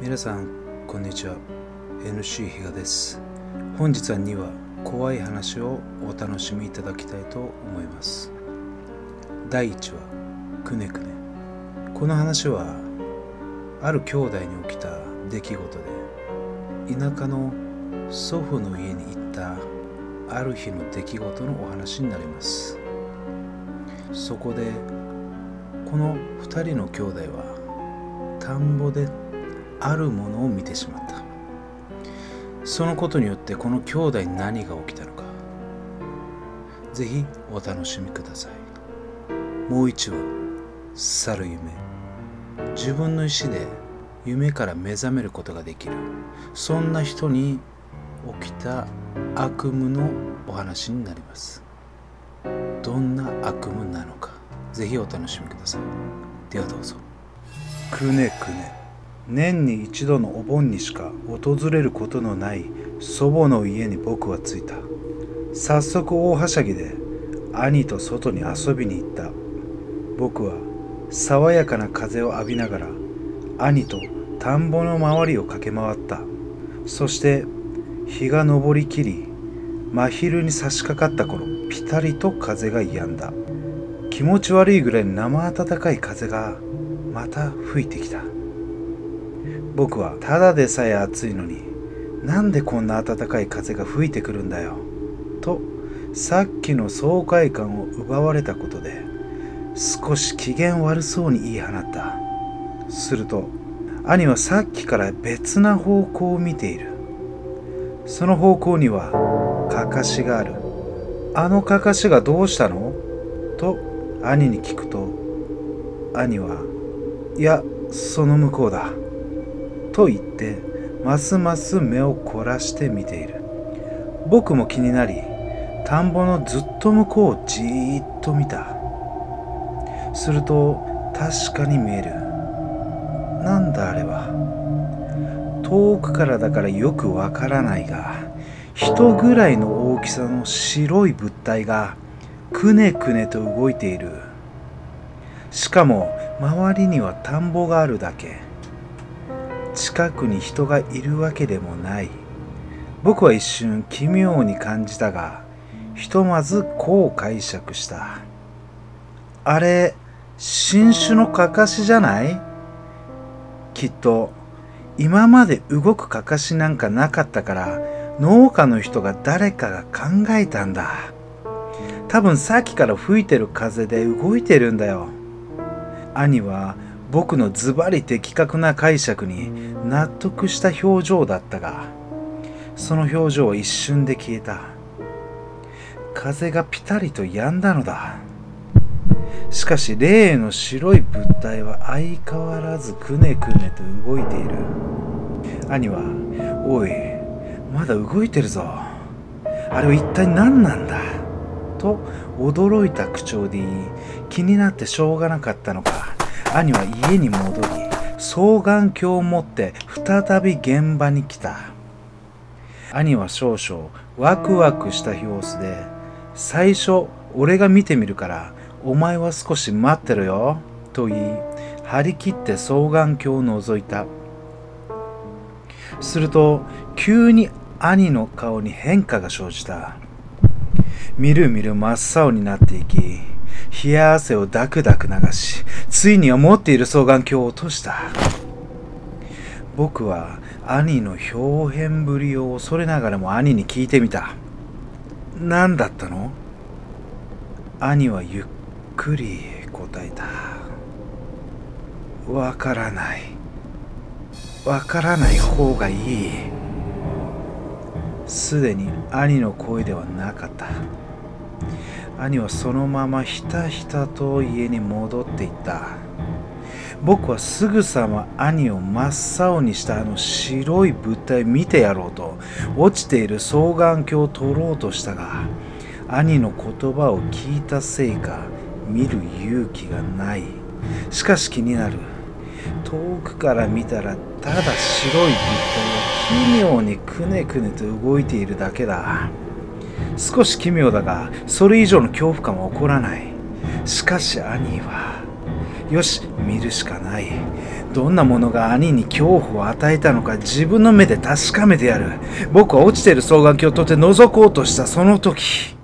皆さんこんにちは。NC 比嘉です。本日は2話怖い話をお楽しみいただきたいと思います。第1話くねくね。この話はある兄弟に起きた出来事で田舎の祖父の家に行ったある日の出来事のお話になります。そこでこの2人の兄弟は田んぼであるものを見てしまった。そのことによってこの兄弟に何が起きたのか。ぜひお楽しみください。もう一話去る夢。自分の意志で夢から目覚めることができる。そんな人に起きた悪夢のお話になります。どんな悪夢なのか。ぜひお楽しみください。ではどうぞ。くねくね。年に一度のお盆にしか訪れることのない祖母の家に僕は着いた。早速大はしゃぎで兄と外に遊びに行った。僕は爽やかな風を浴びながら兄と田んぼの周りを駆け回った。そして日が昇りきり真昼に差し掛かった頃ピタリと風が止んだ。気持ち悪いぐらい生暖かい風がまた吹いてきた。僕はただでさえ暑いのになんでこんな暖かい風が吹いてくるんだよとさっきの爽快感を奪われたことで少し機嫌悪そうに言い放った。すると兄はさっきから別な方向を見ている。その方向にはかかしがある。あのかかしがどうしたの？と兄に聞くと兄はいやその向こうだ。と言ってますます目を凝らして見ている。僕も気になり田んぼのずっと向こうをじーっと見た。すると確かに見える。なんだあれは。遠くからだからよくわからないが人ぐらいの大きさの白い物体がくねくねと動いている。しかも周りには田んぼがあるだけ。近くに人がいるわけでもない。僕は一瞬奇妙に感じたがひとまずこう解釈した。あれ新種のカカシじゃない？きっと今まで動くカカシなんかなかったから農家の人が誰かが考えたんだ。多分さっきから吹いてる風で動いてるんだよ。兄は僕のズバリ的確な解釈に納得した表情だったがその表情は一瞬で消えた。風がピタリと止んだのだ。しかし例の白い物体は相変わらずくねくねと動いている。兄は「おいまだ動いてるぞ。あれは一体何なんだ?」と驚いた口調で言い気になってしょうがなかったのか。兄は家に戻り双眼鏡を持って再び現場に来た。兄は少々ワクワクした様子で最初俺が見てみるからお前は少し待ってろよと言い張り切って双眼鏡を覗いた。すると急に兄の顔に変化が生じた。みるみる真っ青になっていき冷や汗をダクダク流し、ついには持っている双眼鏡を落とした。僕は兄の表変ぶりを恐れながらも兄に聞いてみた。何だったの？兄はゆっくり答えた。わからない。わからない方がいい。すでに兄の声ではなかった。兄はそのままひたひたと家に戻っていった。僕はすぐさま兄を真っ青にしたあの白い物体見てやろうと落ちている双眼鏡を取ろうとしたが兄の言葉を聞いたせいか見る勇気がない。しかし気になる。遠くから見たらただ白い物体が奇妙にくねくねと動いているだけだ。少し奇妙だがそれ以上の恐怖感は起こらない。しかし兄はよし見るしかない。どんなものが兄に恐怖を与えたのか自分の目で確かめてやる。僕は落ちている双眼鏡を取って覗こうとしたその時。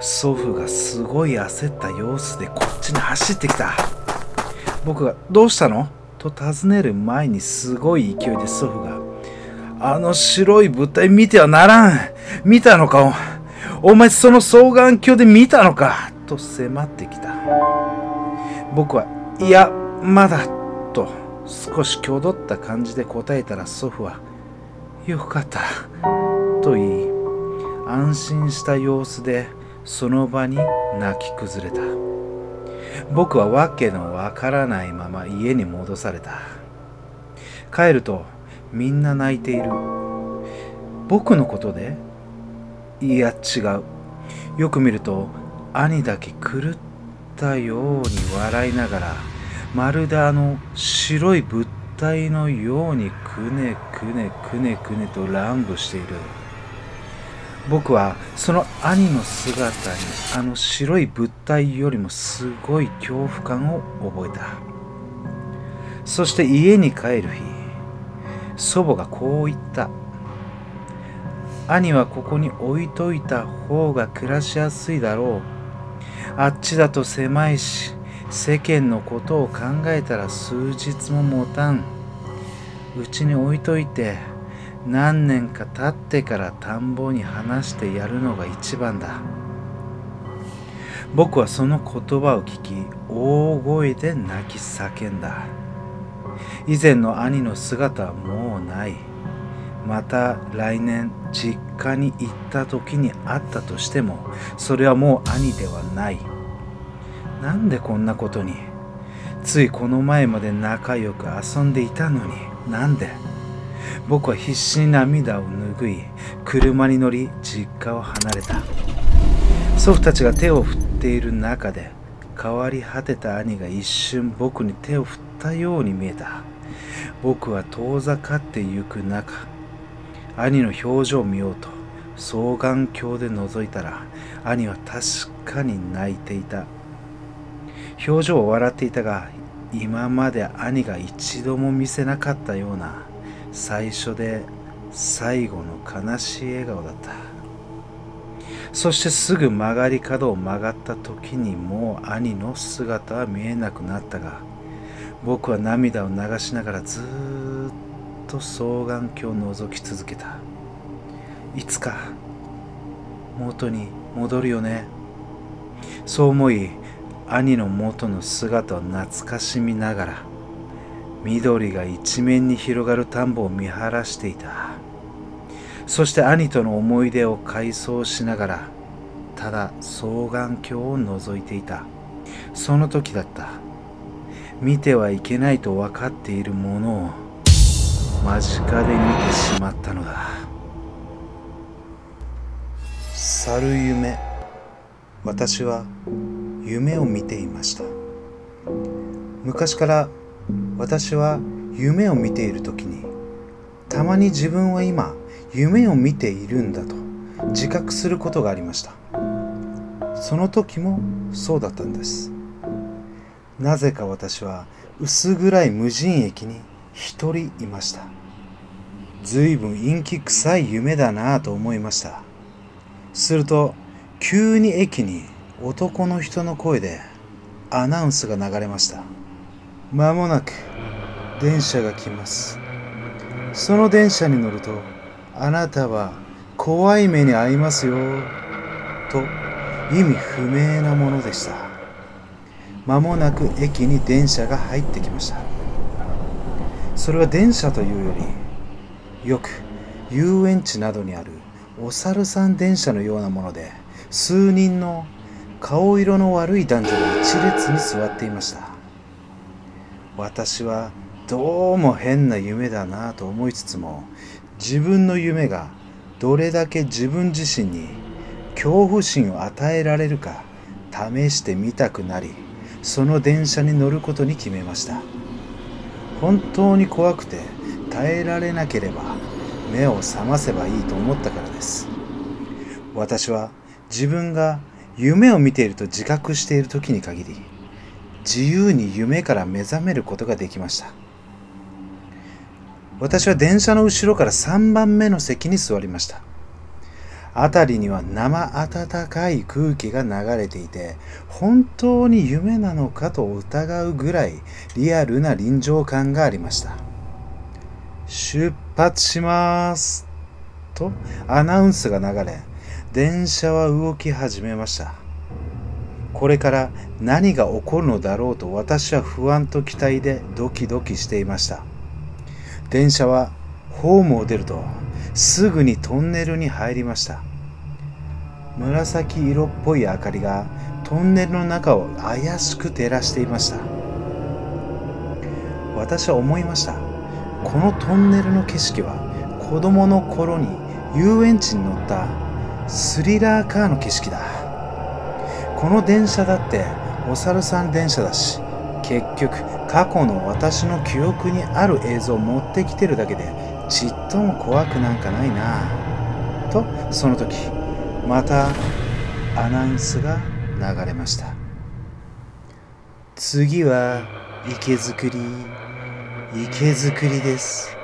祖父がすごい焦った様子でこっちに走ってきた。僕が「どうしたの?」と尋ねる前にすごい勢いで祖父が「あの白い物体見てはならん。見たのか？お前その双眼鏡で見たのか?」と迫ってきた。僕は「いやまだ」と少し挙動った感じで答えたら祖父は「よかった」と言い安心した様子でその場に泣き崩れた。僕はわけのわからないまま家に戻された。帰るとみんな泣いている。僕のことで？いや違う。よく見ると兄だけ狂ったように笑いながらまるであの白い物体のようにくねくねくねくねと乱舞している。僕はその兄の姿にあの白い物体よりもすごい恐怖感を覚えた。そして家に帰る日祖母がこう言った。兄はここに置いといた方が暮らしやすいだろう。あっちだと狭いし世間のことを考えたら数日も持たん。うちに置いといて何年か経ってから田んぼに話してやるのが一番だ。僕はその言葉を聞き大声で泣き叫んだ。以前の兄の姿はもうない。また来年実家に行った時に会ったとしてもそれはもう兄ではない。なんでこんなことに？ついこの前まで仲良く遊んでいたのに。なんで？僕は必死に涙を拭い車に乗り実家を離れた。祖父たちが手を振っている中で変わり果てた兄が一瞬僕に手を振ったように見えた。僕は遠ざかってゆく中兄の表情を見ようと双眼鏡で覗いたら兄は確かに泣いていた。表情を笑っていたが今まで兄が一度も見せなかったような最初で最後の悲しい笑顔だった。そしてすぐ曲がり角を曲がった時にもう兄の姿は見えなくなったが僕は涙を流しながらずっと双眼鏡を覗き続けた。いつか元に戻るよね。そう思い兄の元の姿を懐かしみながら緑が一面に広がる田んぼを見晴らしていた。そして兄との思い出を回想しながらただ双眼鏡を覗いていた。その時だった。見てはいけないと分かっているものを間近で見てしまったのだ。去る夢。私は夢を見ていました。昔から私は夢を見ている時にたまに自分は今夢を見ているんだと自覚することがありました。その時もそうだったんです。なぜか私は薄暗い無人駅に一人いました。随分陰気臭い夢だなぁと思いました。すると急に駅に男の人の声でアナウンスが流れました。間もなく電車が来ます。その電車に乗るとあなたは怖い目に遭いますよと意味不明なものでした。間もなく駅に電車が入ってきました。それは電車というよりよく遊園地などにあるお猿さん電車のようなもので数人の顔色の悪い男女が一列に座っていました。私はどうも変な夢だなと思いつつも自分の夢がどれだけ自分自身に恐怖心を与えられるか試してみたくなりその電車に乗ることに決めました。本当に怖くて耐えられなければ目を覚ませばいいと思ったからです。私は自分が夢を見ていると自覚している時に限り自由に夢から目覚めることができました。私は電車の後ろから3番目の席に座りました。辺りには生暖かい空気が流れていて本当に夢なのかと疑うぐらいリアルな臨場感がありました。出発します。とアナウンスが流れ電車は動き始めました。これから何が起こるのだろうと私は不安と期待でドキドキしていました。電車はホームを出るとすぐにトンネルに入りました。紫色っぽい明かりがトンネルの中を怪しく照らしていました。私は思いました。このトンネルの景色は子供の頃に遊園地に乗ったスリラーカーの景色だ。この電車だってお猿さん電車だし結局過去の私の記憶にある映像を持ってきてるだけでちっとも怖くなんかないな。とその時またアナウンスが流れました。次は池作り池作りです。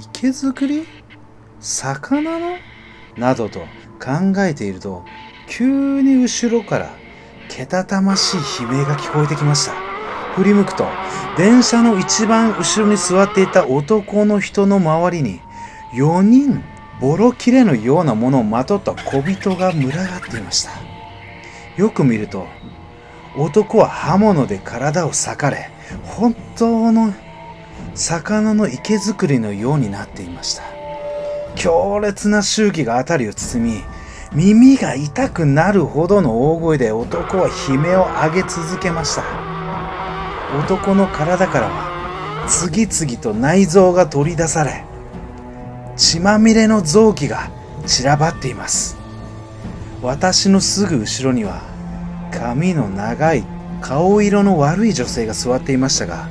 池作り？魚の？などと考えていると急に後ろからけたたましい悲鳴が聞こえてきました。振り向くと電車の一番後ろに座っていた男の人の周りに4人ボロ切れのようなものをまとった小人が群がっていました。よく見ると男は刃物で体を裂かれ本当の魚の池作りのようになっていました。強烈な周期が辺りを包み耳が痛くなるほどの大声で男は悲鳴を上げ続けました。男の体からは次々と内臓が取り出され血まみれの臓器が散らばっています。私のすぐ後ろには髪の長い顔色の悪い女性が座っていましたが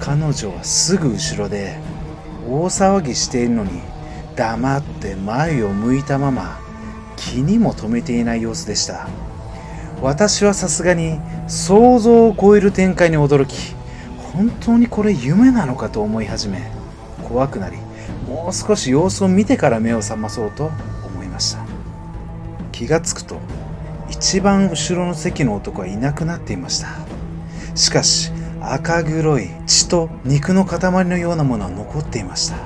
彼女はすぐ後ろで大騒ぎしているのに黙って前を向いたまま気にも留めていない様子でした。私はさすがに想像を超える展開に驚き本当にこれ夢なのかと思い始め怖くなりもう少し様子を見てから目を覚まそうと思いました。気がつくと一番後ろの席の男はいなくなっていました。しかし赤黒い血と肉の塊のようなものは残っていました。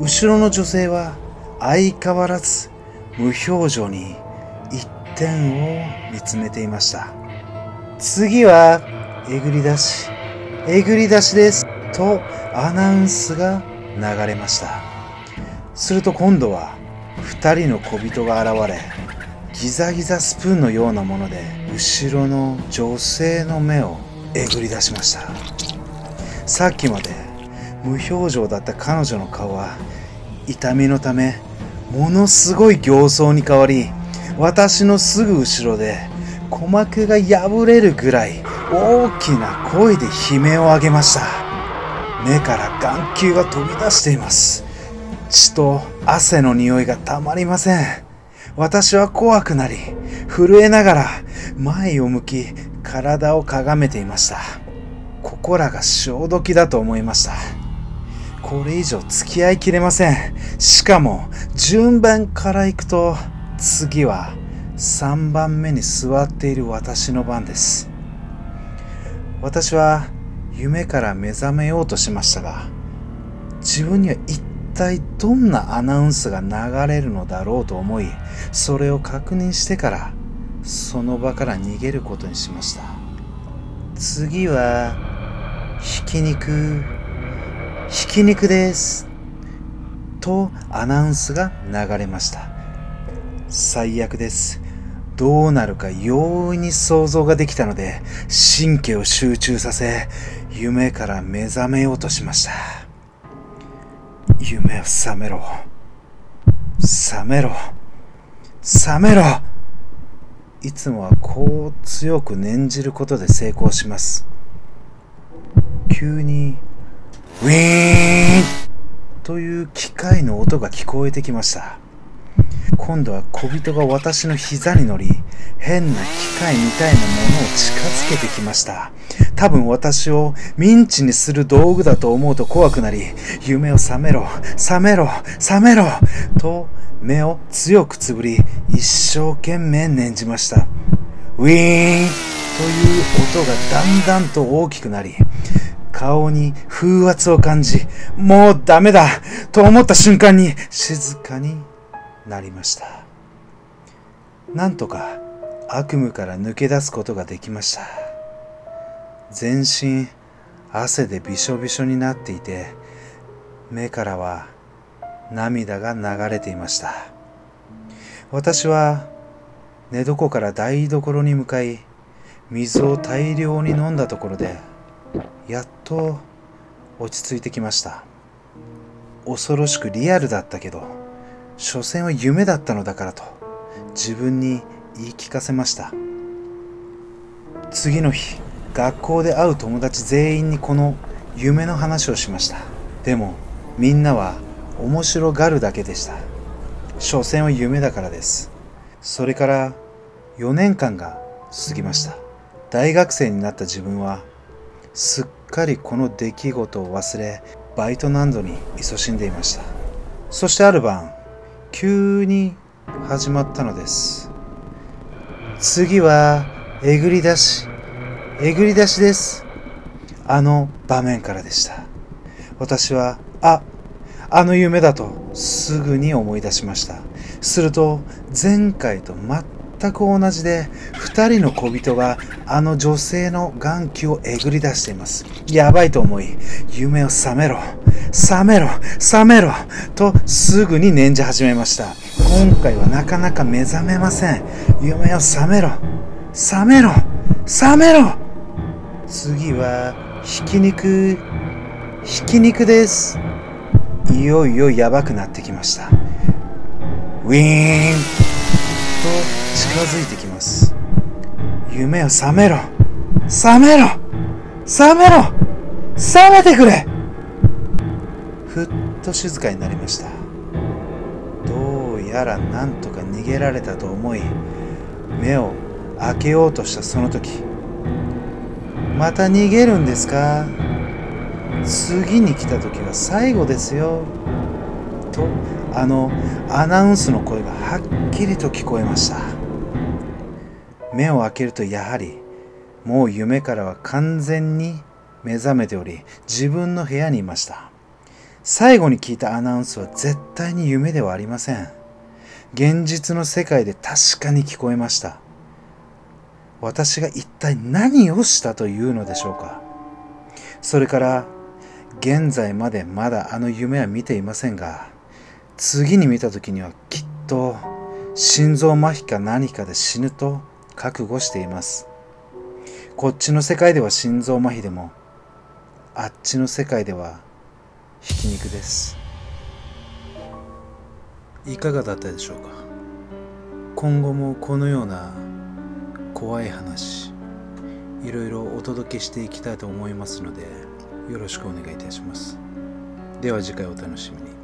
後ろの女性は相変わらず無表情に点を見つめていました。次はえぐり出しえぐり出しですとアナウンスが流れました。すると今度は2人の小人が現れギザギザスプーンのようなもので後ろの女性の目をえぐり出しました。さっきまで無表情だった彼女の顔は痛みのためものすごい形相に変わり私のすぐ後ろで鼓膜が破れるぐらい大きな声で悲鳴を上げました。目から眼球が飛び出しています。血と汗の匂いがたまりません。私は怖くなり震えながら前を向き体をかがめていました。ここらが潮時だと思いました。これ以上付き合いきれません。しかも順番から行くと次は3番目に座っている私の番です。私は夢から目覚めようとしましたが自分には一体どんなアナウンスが流れるのだろうと思いそれを確認してからその場から逃げることにしました。次はひき肉ひき肉です。とアナウンスが流れました。最悪です。どうなるか容易に想像ができたので神経を集中させ夢から目覚めようとしました。夢を覚めろ。覚めろ。覚めろ。いつもはこう強く念じることで成功します。急にウィーン！という機械の音が聞こえてきました。今度は小人が私の膝に乗り変な機械みたいなものを近づけてきました。多分私をミンチにする道具だと思うと怖くなり夢を覚めろ覚めろ覚めろと目を強くつぶり一生懸命念じました。ウィーン！という音がだんだんと大きくなり顔に風圧を感じ、もうダメだ！と思った瞬間に静かになりました。なんとか悪夢から抜け出すことができました。全身汗でびしょびしょになっていて、目からは涙が流れていました。私は寝床から台所に向かい、水を大量に飲んだところで、やっと落ち着いてきました恐ろしくリアルだったけど所詮は夢だったのだからと自分に言い聞かせました。次の日学校で会う友達全員にこの夢の話をしました。でもみんなは面白がるだけでした。所詮は夢だからです。それから4年間が過ぎました。大学生になった自分はすっかりこの出来事を忘れバイト難度に勤しんでいました。そしてある晩急に始まったのです。次はえぐり出しえぐり出しです。あの場面からでした。私はああの夢だとすぐに思い出しました。すると前回と全く同じで2人の小人があの女性の眼球をえぐり出しています。やばいと思い夢を覚めろ。覚めろ覚めろとすぐに念じ始めました。今回はなかなか目覚めません。夢を覚めろ覚めろ覚めろ。次はひき肉ひき肉です。いよいよやばくなってきました。ウィーン。と近づいてきます。夢を覚めろ覚めろ覚めろ。覚めてくれ。ふっと静かになりました。どうやらなんとか逃げられたと思い目を開けようとしたその時。また逃げるんですか？次に来た時は最後ですよ。とあのアナウンスの声がはっきりと聞こえました。目を開けるとやはりもう夢からは完全に目覚めており自分の部屋にいました。最後に聞いたアナウンスは絶対に夢ではありません。現実の世界で確かに聞こえました。私が一体何をしたというのでしょうか。それから現在までまだあの夢は見ていませんが次に見た時にはきっと心臓麻痺か何かで死ぬと覚悟しています。こっちの世界では心臓麻痺でもあっちの世界ではひき肉です。いかがだったでしょうか？今後もこのような怖い話いろいろお届けしていきたいと思いますのでよろしくお願いいたします。では次回お楽しみに。